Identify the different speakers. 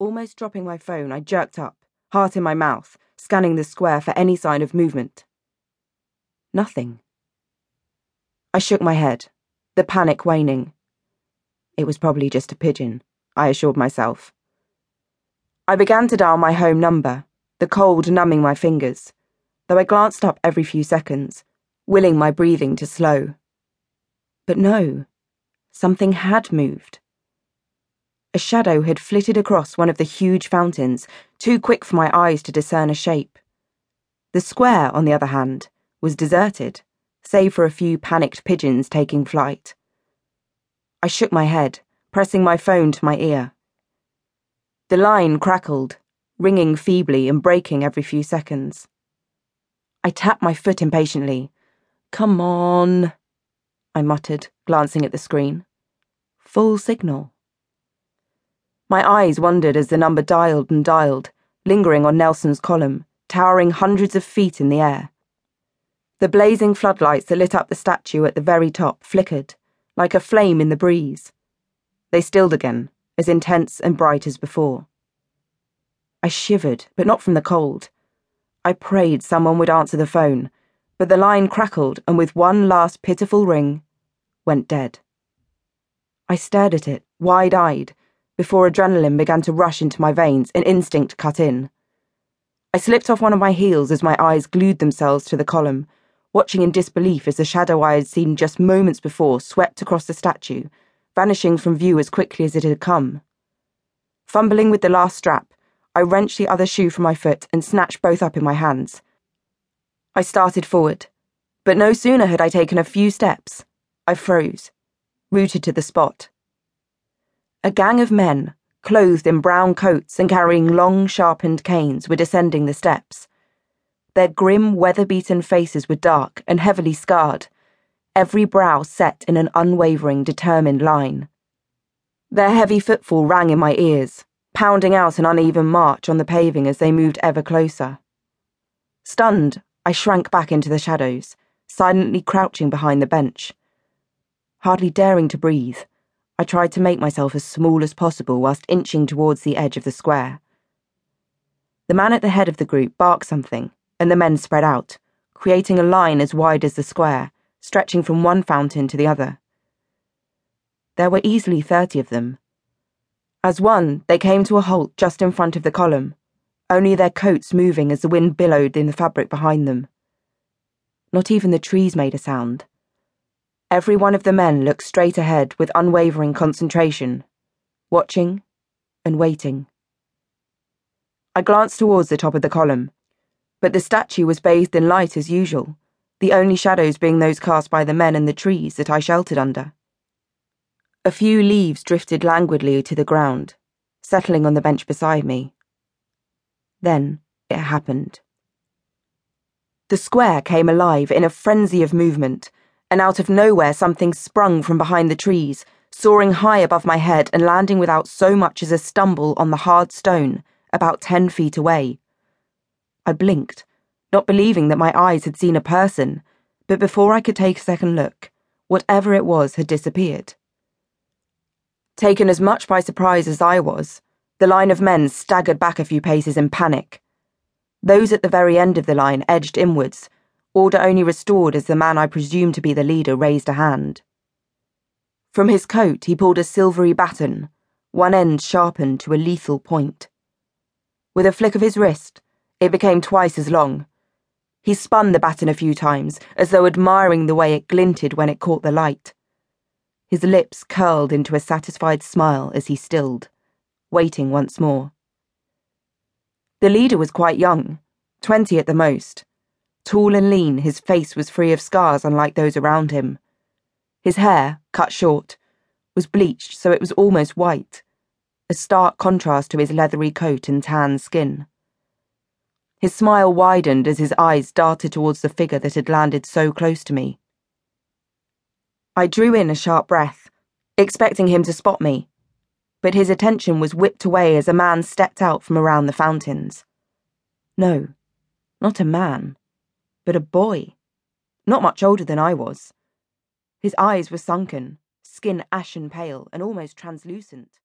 Speaker 1: Almost dropping my phone, I jerked up, heart in my mouth, scanning the square for any sign of movement. Nothing. I shook my head, the panic waning. It was probably just a pigeon, I assured myself. I began to dial my home number, the cold numbing my fingers, though I glanced up every few seconds, willing my breathing to slow. But no, something had moved. A shadow had flitted across one of the huge fountains, too quick for my eyes to discern a shape. The square, on the other hand, was deserted, save for a few panicked pigeons taking flight. I shook my head, pressing my phone to my ear. The line crackled, ringing feebly and breaking every few seconds. I tapped my foot impatiently. Come on, I muttered, glancing at the screen. Full signal. My eyes wandered as the number dialed and dialed, lingering on Nelson's column, towering hundreds of feet in the air. The blazing floodlights that lit up the statue at the very top flickered, like a flame in the breeze. They stilled again, as intense and bright as before. I shivered, but not from the cold. I prayed someone would answer the phone, but the line crackled and with one last pitiful ring, went dead. I stared at it, wide eyed, before adrenaline began to rush into my veins and instinct cut in. I slipped off one of my heels as my eyes glued themselves to the column, watching in disbelief as the shadow I had seen just moments before swept across the statue, vanishing from view as quickly as it had come. Fumbling with the last strap, I wrenched the other shoe from my foot and snatched both up in my hands. I started forward, but no sooner had I taken a few steps, I froze, rooted to the spot. A gang of men, clothed in brown coats and carrying long, sharpened canes, were descending the steps. Their grim, weather beaten faces were dark and heavily scarred, every brow set in an unwavering, determined line. Their heavy footfall rang in my ears pounding out an uneven march on the paving as they moved ever closer. Stunned, I shrank back into the shadows, silently crouching behind the bench. Hardly daring to breathe, I tried to make myself as small as possible whilst inching towards the edge of the square. The man at the head of the group barked something, and the men spread out, creating a line as wide as the square, stretching from one fountain to the other. There were easily thirty of them, as one, they came to a halt just in front of the column, only their coats moving as the wind billowed in the fabric behind them. Not even the trees made a sound. Every one of the men looked straight ahead with unwavering concentration, watching and waiting. I glanced towards the top of the column, but the statue was bathed in light as usual, the only shadows being those cast by the men and the trees that I sheltered under. A few leaves drifted languidly to the ground, settling on the bench beside me. Then it happened. The square came alive in a frenzy of movement, and out of nowhere something sprung from behind the trees, soaring high above my head and landing without so much as a stumble on the hard stone, about ten feet away. I blinked, not believing that my eyes had seen a person, but before I could take a second look, whatever it was had disappeared. Taken as much by surprise as I was, the line of men staggered back a few paces in panic. Those at the very end of the line edged inwards, order only restored as the man I presumed to be the leader raised a hand. From his coat, he pulled a silvery baton, one end sharpened to a lethal point. With a flick of his wrist, it became twice as long. He spun the baton a few times, as though admiring the way it glinted when it caught the light. His lips curled into a satisfied smile as he stilled, waiting once more. The leader was quite young, twenty at the most. Tall and lean, his face was free of scars unlike those around him. His hair, cut short, was bleached so it was almost white, a stark contrast to his leathery coat and tan skin. His smile widened as his eyes darted towards the figure that had landed so close to me. I drew in a sharp breath, expecting him to spot me, but his attention was whipped away as a man stepped out from around the fountains. No, not a man, but a boy, not much older than I was. His eyes were sunken, skin ashen pale and almost translucent.